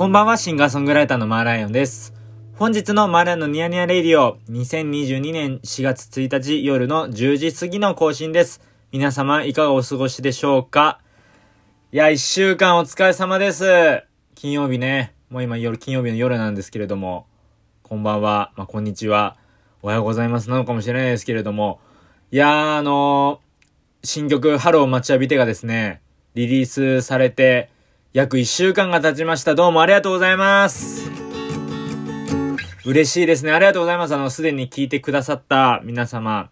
こんばんは、シンガーソングライターのマーライオンです。本日のマーライオンのニヤニヤレディオ、2022年4月1日夜の10時過ぎの更新です。皆様、いかがお過ごしでしょうか？いや、一週間お疲れ様です。金曜日ね、もう今夜、金曜日の夜なんですけれども、こんばんは、まあ、こんにちは、おはようございますなのかもしれないですけれども、いやー、あのー新曲、春を待ちわびてがですね、リリースされて、約1週間が経ちました。どうもありがとうございます。嬉しいですね。ありがとうございます。あの、すでに聞いてくださった皆様、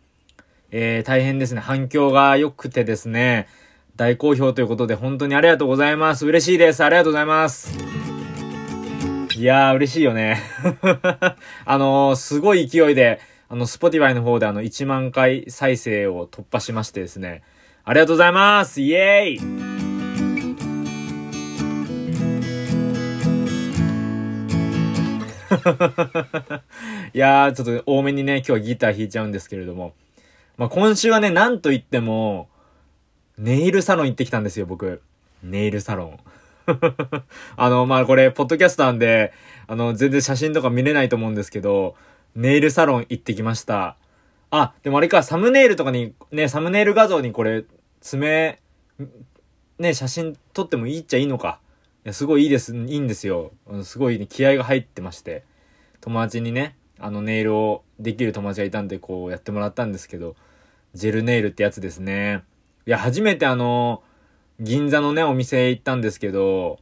えー、大変ですね。反響が良くてですね、大好評ということで本当にありがとうございます。嬉しいです。ありがとうございます。いやー、嬉しいよね。あのー、すごい勢いで、あの、 Spotify の方であの、1万回再生を突破しましてですね。ありがとうございますイエーイ いやー、ちょっと多めにね、今日はギター弾いちゃうんですけれども。まあ、今週はね、なんと言っても、ネイルサロン行ってきたんですよ、僕。ネイルサロン。あの、まあ、これ、ポッドキャストなんで、あの、全然写真とか見れないと思うんですけど、ネイルサロン行ってきました。あ、でもあれか、サムネイルとかに、ね、サムネイル画像にこれ、爪、ね、写真撮ってもいいっちゃいいのか。いや、すごいいいです、いいんですよ。すごい、ね、気合が入ってまして。友達にね、あのネイルをできる友達がいたんで、こうやってもらったんですけど、ジェルネイルってやつですね。いや、初めてあの、銀座のね、お店行ったんですけど、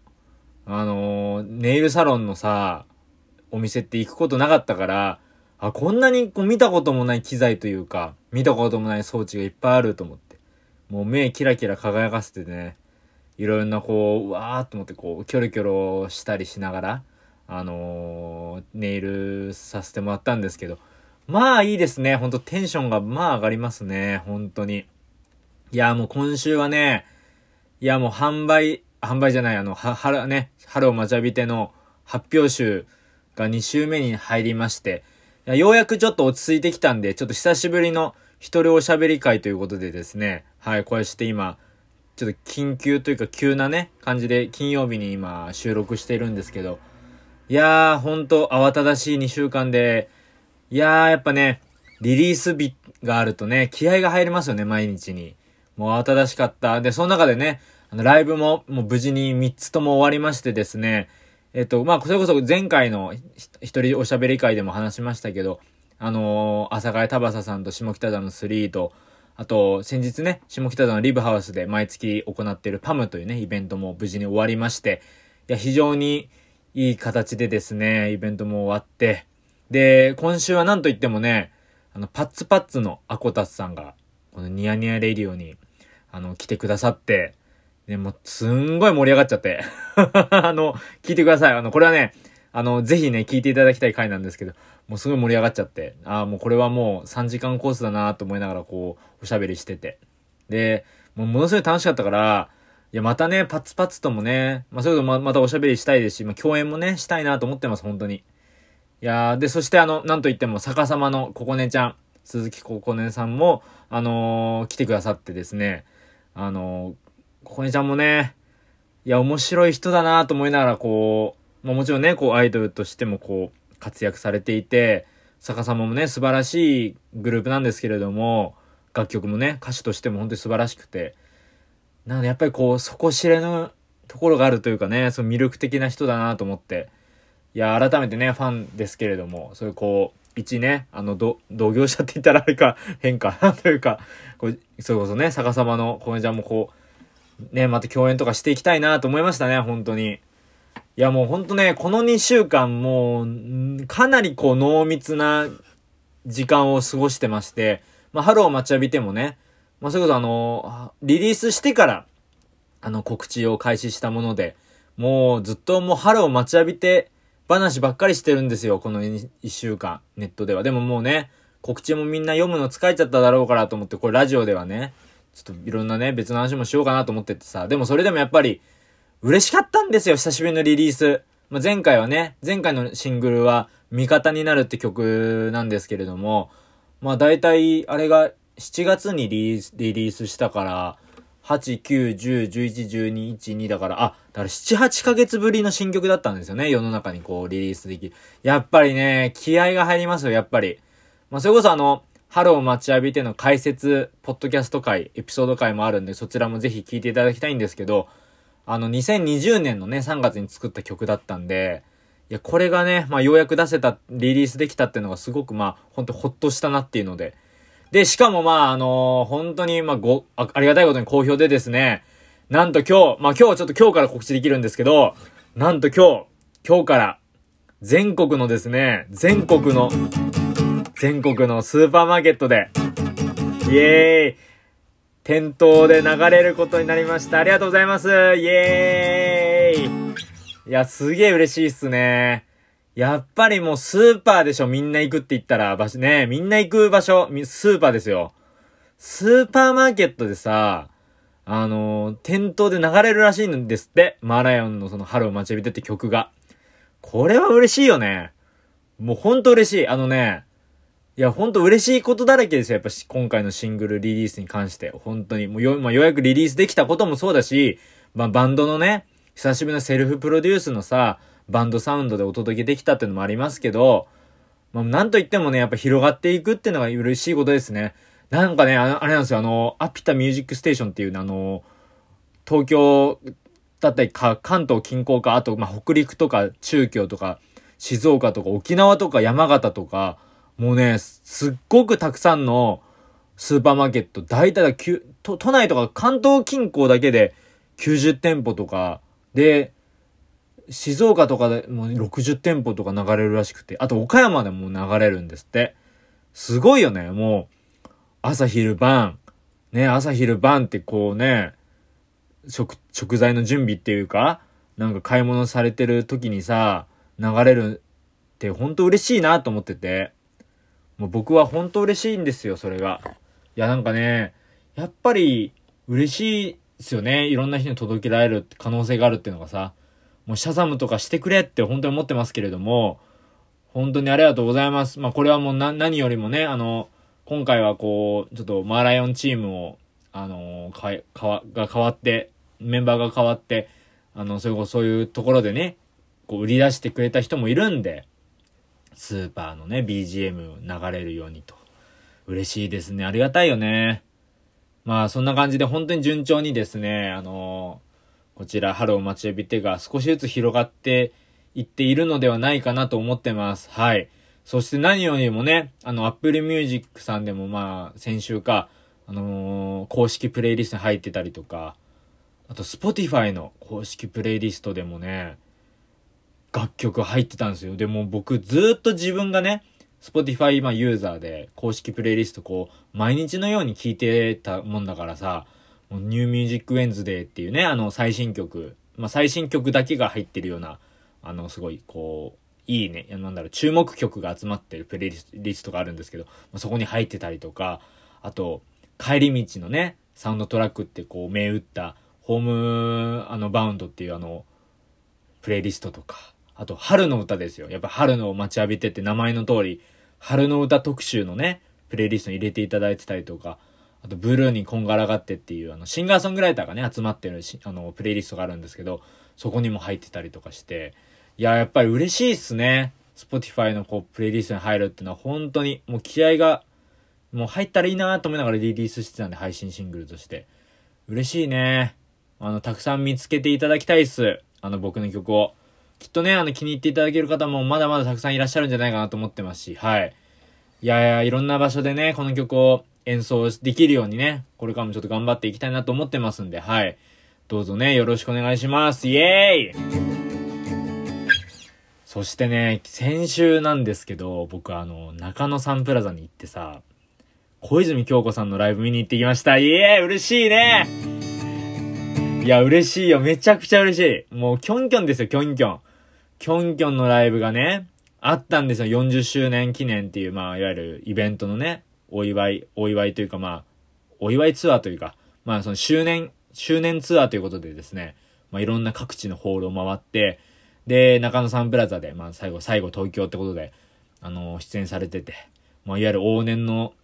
あの、ネイルサロンのさ、お店って行くことなかったから、あ、こんなにこう見たこともない機材というか、見たこともない装置がいっぱいあると思って。もう目キラキラ輝かせてね、いろんなこう、うわーっと思ってこう、キョロキョロしたりしながら、あのーネイルさせてもらったんですけど、まあいいですね。ほんとテンションがまあ上がりますね。本当に。いや、もう今週はね、いやもう販売、販売じゃない、あの、は、春ね、春を待ちわびての発表集が2週目に入りまして、ようやくちょっと落ち着いてきたんで、ちょっと久しぶりの一人おしゃべり会ということでですね、はい、こうして今、ちょっと緊急というか急なね、感じで金曜日に今収録しているんですけど、いやー、ほんと慌ただしい2週間で、いやー、やっぱね、リリース日があるとね、気合が入りますよね、毎日に。もう慌ただしかった。で、その中でね、あの、ライブも、もう無事に3つとも終わりましてですね、えっと、まあ、それこそ前回の一人おしゃべり会でも話しましたけど、あのー、朝霞田バさんと下北沢の3と、あと、先日ね、下北沢のリブハウスで毎月行っているパムというね、イベントも無事に終わりまして、いや、非常にいい形でですね、イベントも終わって、で、今週はなんといってもね、あの、パッツパッツのアコタスさんが、このニヤニヤレディオに、あの、来てくださって、で、もう、すんごい盛り上がっちゃって。あの、聞いてください。あの、これはね、あの、ぜひね、聞いていただきたい回なんですけど、もうすごい盛り上がっちゃって、ああ、もうこれはもう3時間コースだなと思いながらこう、おしゃべりしてて。で、もうものすごい楽しかったから、いや、またね、パツパツともね、まあ、それとま、またおしゃべりしたいですし、まあ、共演もね、したいなと思ってます、本当に。いやー、で、そしてあの、なんといっても、逆さまのここねちゃん、鈴木ここねさんも、あのー来てくださってですね、あのーここねちゃんもね、いや、面白い人だなと思いながら、こう、まあ、もちろんね、こう、アイドルとしてもこう、活躍されていて、逆さまもね、素晴らしいグループなんですけれども、楽曲もね、歌手としても本当に素晴らしくて、なのでやっぱりこう、底知れぬところがあるというかね、その魅力的な人だなと思って、いや、改めてね、ファンですけれども、そういうこう、一ね、あの、同業者って言ったらあれか、変かなというか、こう、それこそね、逆さまの小梅ちゃんもこう、ね、また共演とかしていきたいなと思いましたね、本当に。いや、もう本当ね、この2週間もう、かなりこう、濃密な時間を過ごしてまして、まあ、春を待ちわびてもね、まあ、それこそあの、リリースしてから、あの、告知を開始したもので、もうずっともう春を待ちわびて話ばっかりしてるんですよ、この1週間、ネットでは。でももうね、告知もみんな読むの疲れちゃっただろうからと思って、これラジオではね、ちょっといろんなね、別の話もしようかなと思っててさ、でもそれでもやっぱり、嬉しかったんですよ、久しぶりのリリース。まあ、前回はね、前回のシングルは、味方になるって曲なんですけれども、まあ大体、あれが7月にリリースリリースしたから、8、9、10、11、12、1、2だから、あ、だから7、8ヶ月ぶりの新曲だったんですよね。世の中にこうリリースできる。やっぱりね、気合が入りますよ、やっぱり。まあ、それこそあの、春を待ちわびての解説、ポッドキャスト回、エピソード回もあるんで、そちらもぜひ聞いていただきたいんですけど、あの、2020年のね、3月に作った曲だったんで、いや、これがね、まあ、ようやく出せた、リリースできたっていうのがすごく、まあ、ほんとほっとしたなっていうので。で、しかもまあ、あのー、本当に、まあ、ごあ、ありがたいことに好評でですね、なんと今日、まあ、今日ちょっと今日から告知できるんですけど、なんと今日、今日から、全国のですね、全国の、全国のスーパーマーケットで、イエーイ店頭で流れることになりました。ありがとうございます。イエーイいや、すげえ嬉しいっすね。やっぱりもうスーパーでしょみんな行くって言ったら場所ね。みんな行く場所、スーパーですよ。スーパーマーケットでさ、あのー、店頭で流れるらしいんですって。マーライオンのその春を待ちびてって曲が。これは嬉しいよね。もうほんと嬉しい。あのね、いや、ほんと嬉しいことだらけですよ。やっぱ今回のシングルリリースに関して。本当に。もうよ、まあ、ようやくリリースできたこともそうだし、まあ、バンドのね、久しぶりのセルフプロデュースのさ、バンドサウンドでお届けできたっていうのもありますけど、まあ、なんと言ってもね、やっぱ広がっていくっていうのが嬉しいことですね。なんかね、ああれなんですよ、あの、アピタミュージックステーションっていうあの、東京だったりか、関東近郊か、あと、まあ、北陸とか、中京とか、静岡とか、沖縄とか、山形とか、もうね、すっごくたくさんのスーパーマーケット、大体だ、都内とか関東近郊だけで90店舗とか、で、静岡とかでも60店舗とか流れるらしくて、あと岡山でも流れるんですって。すごいよね、もう、朝昼晩、ね、朝昼晩ってこうね、食、食材の準備っていうか、なんか買い物されてる時にさ、流れるってほんと嬉しいなと思ってて。もう僕は本当嬉しいんですよ、それが。いや、なんかね、やっぱり嬉しいですよね。いろんな人に届けられる可能性があるっていうのがさ。もうシャザムとかしてくれって本当に思ってますけれども、本当にありがとうございます。まあこれはもうな、何よりもね、あの、今回はこう、ちょっとマーライオンチームを、あの、か、かわ、が変わって、メンバーが変わって、あの、そういう、そういうところでね、こう売り出してくれた人もいるんで、スーパーのね、BGM 流れるようにと。嬉しいですね。ありがたいよね。まあ、そんな感じで本当に順調にですね、あの、こちら、春を待ちわびてが少しずつ広がっていっているのではないかなと思ってます。はい。そして何よりもね、あの、Apple Music さんでもまあ、先週か、あのー、公式プレイリストに入ってたりとか、あと Spotify の公式プレイリストでもね、楽曲入ってたんですよ。でも僕ずっと自分がね、Spotify 今ユーザーで公式プレイリストこう、毎日のように聴いてたもんだからさ、 New Music Wednesday っていうね、あの最新曲、まあ最新曲だけが入ってるような、あのすごいこう、いいね、なんだろう、注目曲が集まってるプレイリストがあるんですけど、まあ、そこに入ってたりとか、あと、帰り道のね、サウンドトラックってこう、銘打った、 Home、あの、 bound っていうあの、プレイリストとか、あと、春の歌ですよ。やっぱ春の待ちわびてって名前の通り、春の歌特集のね、プレイリストに入れていただいてたりとか、あと、ブルーにこんがらがってっていう、あの、シンガーソングライターがね、集まってるあの、プレイリストがあるんですけど、そこにも入ってたりとかして、いや、やっぱり嬉しいっすね。Spotify のこう、プレイリストに入るっていうのは本当に、もう気合が、もう入ったらいいなと思いながらリリースしてたんで、配信シングルとして。嬉しいね。あの、たくさん見つけていただきたいっす。あの、僕の曲を。きっとね、あの、気に入っていただける方もまだまだたくさんいらっしゃるんじゃないかなと思ってますし、はい。いやいや、いろんな場所でね、この曲を演奏できるようにね、これからもちょっと頑張っていきたいなと思ってますんで、はい。どうぞね、よろしくお願いします。イエーイそしてね、先週なんですけど、僕あの、中野サンプラザに行ってさ、小泉京子さんのライブ見に行ってきました。イエーイ嬉しいねいや、嬉しいよ。めちゃくちゃ嬉しい。もう、キョンキョンですよ、キョンキョン。キョンキョンのライブがね、あったんですよ。40周年記念っていう、まあ、いわゆるイベントのね、お祝い、お祝いというか、まあ、お祝いツアーというか、まあ、その周年、周年ツアーということでですね、まあ、いろんな各地のホールを回って、で、中野サンプラザで、まあ、最後、最後東京ってことで、あの、出演されてて、まあ、いわゆる往年の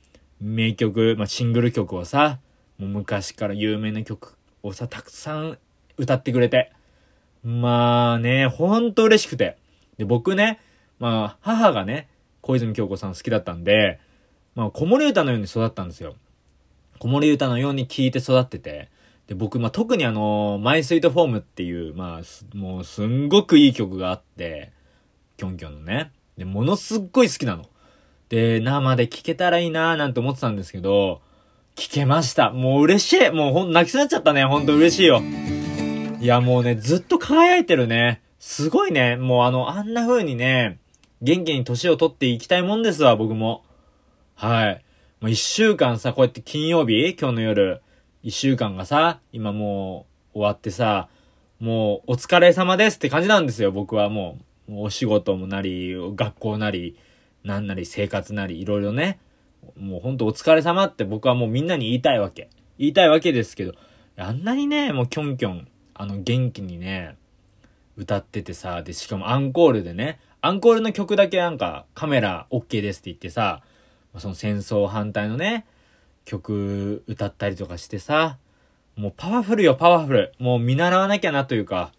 名曲、まあ、シングル曲をさ、もう昔から有名な曲をさ、たくさん歌ってくれて。まあね、ほんと嬉しくて。で、僕ね、まあ、母がね、小泉京子さん好きだったんで、まあ、子守歌のように育ったんですよ。子守歌のように聴いて育ってて。で、僕、まあ、特にあの、マイスイートフォームっていう、まあ、もうすんごくいい曲があって、キョンキョンのね。で、ものすっごい好きなの。で、生で聴けたらいいなーなんて思ってたんですけど、聴けました。もう嬉しい。もうほん、泣きそうになっちゃったね。ほんと嬉しいよ。いや、もうね、ずっと輝いてるね。すごいね。もうあの、あんな風にね、元気に年を取っていきたいもんですわ、僕も。はい。もう一週間さ、こうやって金曜日？今日の夜。一週間がさ、今もう終わってさ、もうお疲れ様ですって感じなんですよ、僕はもう。もうお仕事もなり、学校なり、なんなり生活なりいろいろね、もうほんとお疲れ様って僕はもうみんなに言いたいわけ。言いたいわけですけど、あんなにね、もうキョンキョン、あの元気にね、歌っててさ、で、しかもアンコールでね、アンコールの曲だけなんかカメラ OK ですって言ってさ、その戦争反対のね、曲歌ったりとかしてさ、もうパワフルよ、パワフル。もう見習わなきゃなというか、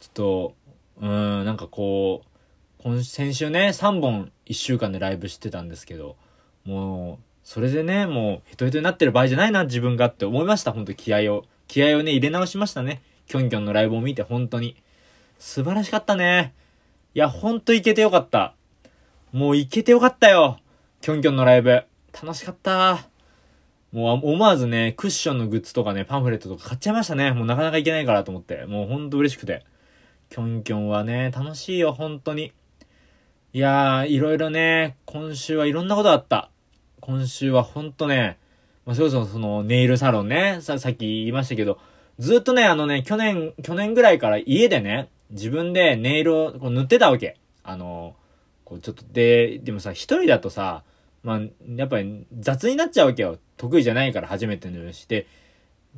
ちょっと、うん、なんかこう、今、先週ね、3本1週間でライブしてたんですけど、もう、それでね、もう、ヘトヘトになってる場合じゃないな、自分がって思いました。本当気合を。気合をね、入れ直しましたね。キョンキョンのライブを見て、本当に。素晴らしかったね。いや、ほんと行けてよかった。もう行けてよかったよ。キョンキョンのライブ。楽しかった。もう思わずね、クッションのグッズとかね、パンフレットとか買っちゃいましたね。もうなかなか行けないからと思って。もうほんと嬉しくて。キョンキョンはね、楽しいよ、本当に。いやー、いろいろね、今週はいろんなことあった。今週はほんとね、まあ、それこそそのネイルサロンね、さ、さっき言いましたけど、ずっとね、あのね、去年、去年ぐらいから家でね、自分でネイルをこう塗ってたわけ。あの、こうちょっと、で、でもさ、一人だとさ、まあ、やっぱり雑になっちゃうわけよ。得意じゃないから初めて塗るし。て、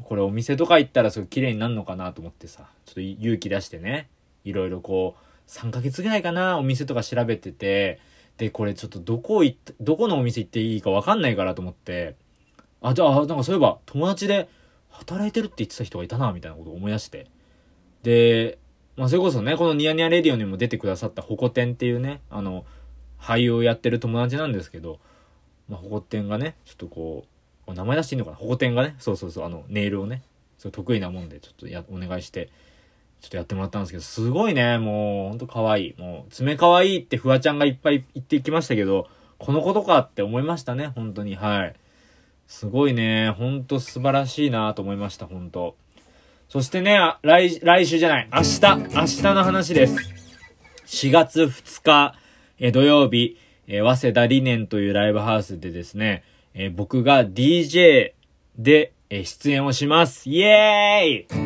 これお店とか行ったらすごい綺麗になるのかなと思ってさ、ちょっと勇気出してね、いろいろこう、3ヶ月ぐらいかな、お店とか調べてて、で、これちょっとどこ行、どこのお店行っていいかわかんないからと思って、あ、じゃあ、なんかそういえば友達で働いてるって言ってた人がいたな、みたいなことを思い出して。で、まあそれこそね、このニヤニヤレディオにも出てくださったホコ天っていうね、あの、俳優をやってる友達なんですけど、まあホコ天がね、ちょっとこう、名前出していいのかな？ホコ天がね、そうそうそう、あの、ネイルをね、そう得意なもんで、ちょっとや、お願いして、ちょっとやってもらったんですけど、すごいね、もう、ほんと可愛い。もう、爪可愛いってフワちゃんがいっぱい言ってきましたけど、このことかって思いましたね、本当に。はい。すごいね、ほんと素晴らしいなと思いました、本当そしてね、来、来週じゃない、明日、明日の話です。4月2日、え土曜日、え早稲田理念というライブハウスでですね、え僕が DJ で、え出演をします。イエーイ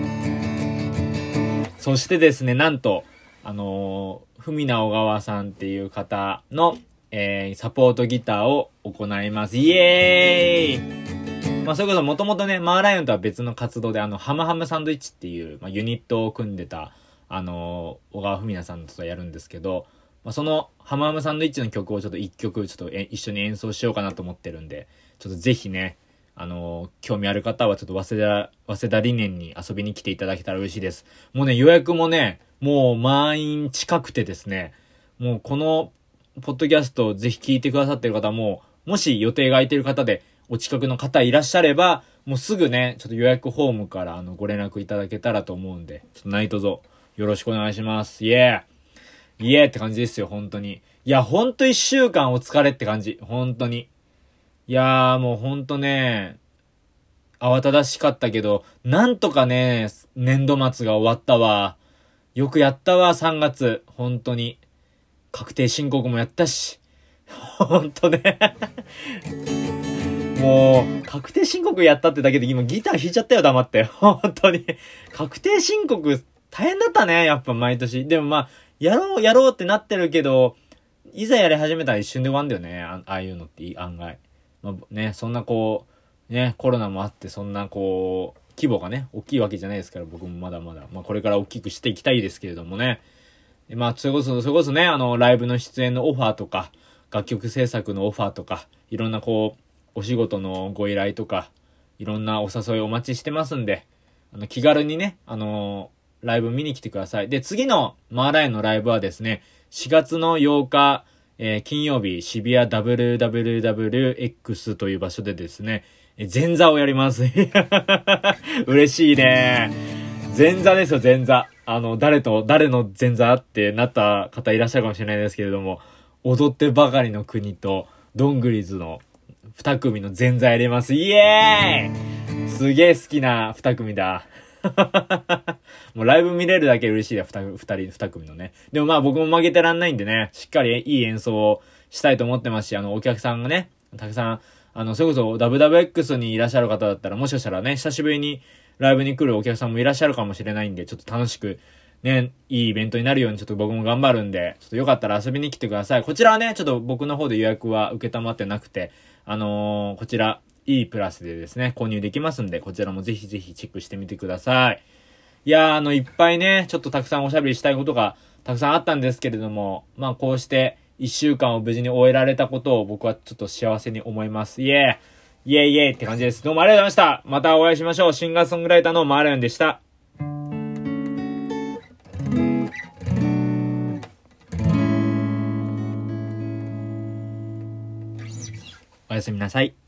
そしてですね、なんと、あのー、ふみな小川さんっていう方の、えー、サポートギターを行います。イエーイまあ、それこそもともとね、マーライオンとは別の活動で、あの、ハムハムサンドイッチっていう、まあ、ユニットを組んでた、あのー、小川ふみなさんとやるんですけど、まあ、その、ハムハムサンドイッチの曲をちょっと一曲、ちょっと一緒に演奏しようかなと思ってるんで、ちょっとぜひね、あの、興味ある方はちょっと早稲田、早稲田理念に遊びに来ていただけたら嬉しいです。もうね、予約もね、もう満員近くてですね、もうこの、ポッドキャストをぜひ聞いてくださってる方も、もし予定が空いてる方で、お近くの方いらっしゃれば、もうすぐね、ちょっと予約フォームからあの、ご連絡いただけたらと思うんで、ちょっと何卒よろしくお願いします。イエーイエーって感じですよ、本当に。いや、ほんと一週間お疲れって感じ。本当に。いやーもうほんとね、慌ただしかったけど、なんとかね、年度末が終わったわ。よくやったわ、3月。本当に。確定申告もやったし。ほんとね もう、確定申告やったってだけで今ギター弾いちゃったよ、黙って。本当に。確定申告大変だったね、やっぱ毎年。でもまあ、やろう、やろうってなってるけど、いざやり始めたら一瞬で終わんだよね、ああいうのって案外。まあ、ね、そんなこう、ね、コロナもあって、そんなこう、規模がね、大きいわけじゃないですから、僕もまだまだ、まあこれから大きくしていきたいですけれどもね。まあ、それこそ、それこそね、あの、ライブの出演のオファーとか、楽曲制作のオファーとか、いろんなこう、お仕事のご依頼とか、いろんなお誘いお待ちしてますんで、あの、気軽にね、あの、ライブ見に来てください。で、次のマーライオンのライブはですね、4月の8日、えー、金曜日、渋谷 WWWX という場所でですね、え前座をやります。嬉しいね。前座ですよ、前座。あの、誰と、誰の前座ってなった方いらっしゃるかもしれないですけれども、踊ってばかりの国と、どんぐりずの二組の前座やります。イエーイすげえ好きな二組だ。もうライブ見れるだけ嬉しいや、二人、二組のね。でもまあ僕も負けてらんないんでね、しっかりいい演奏をしたいと思ってますし、あの、お客さんがね、たくさん、あの、それこそ WWX にいらっしゃる方だったら、もしかしたらね、久しぶりにライブに来るお客さんもいらっしゃるかもしれないんで、ちょっと楽しく、ね、いいイベントになるようにちょっと僕も頑張るんで、ちょっとよかったら遊びに来てください。こちらはね、ちょっと僕の方で予約は受けたまってなくて、あのー、こちら、いいプラスでですね、購入できますんで、こちらもぜひぜひチェックしてみてください。いやー、あの、いっぱいね、ちょっとたくさんおしゃべりしたいことがたくさんあったんですけれども、まあこうして一週間を無事に終えられたことを僕はちょっと幸せに思います。イエーイエーイイエーイって感じです。どうもありがとうございました。またお会いしましょう。シンガーソングライターのマーレオンでした。おやすみなさい。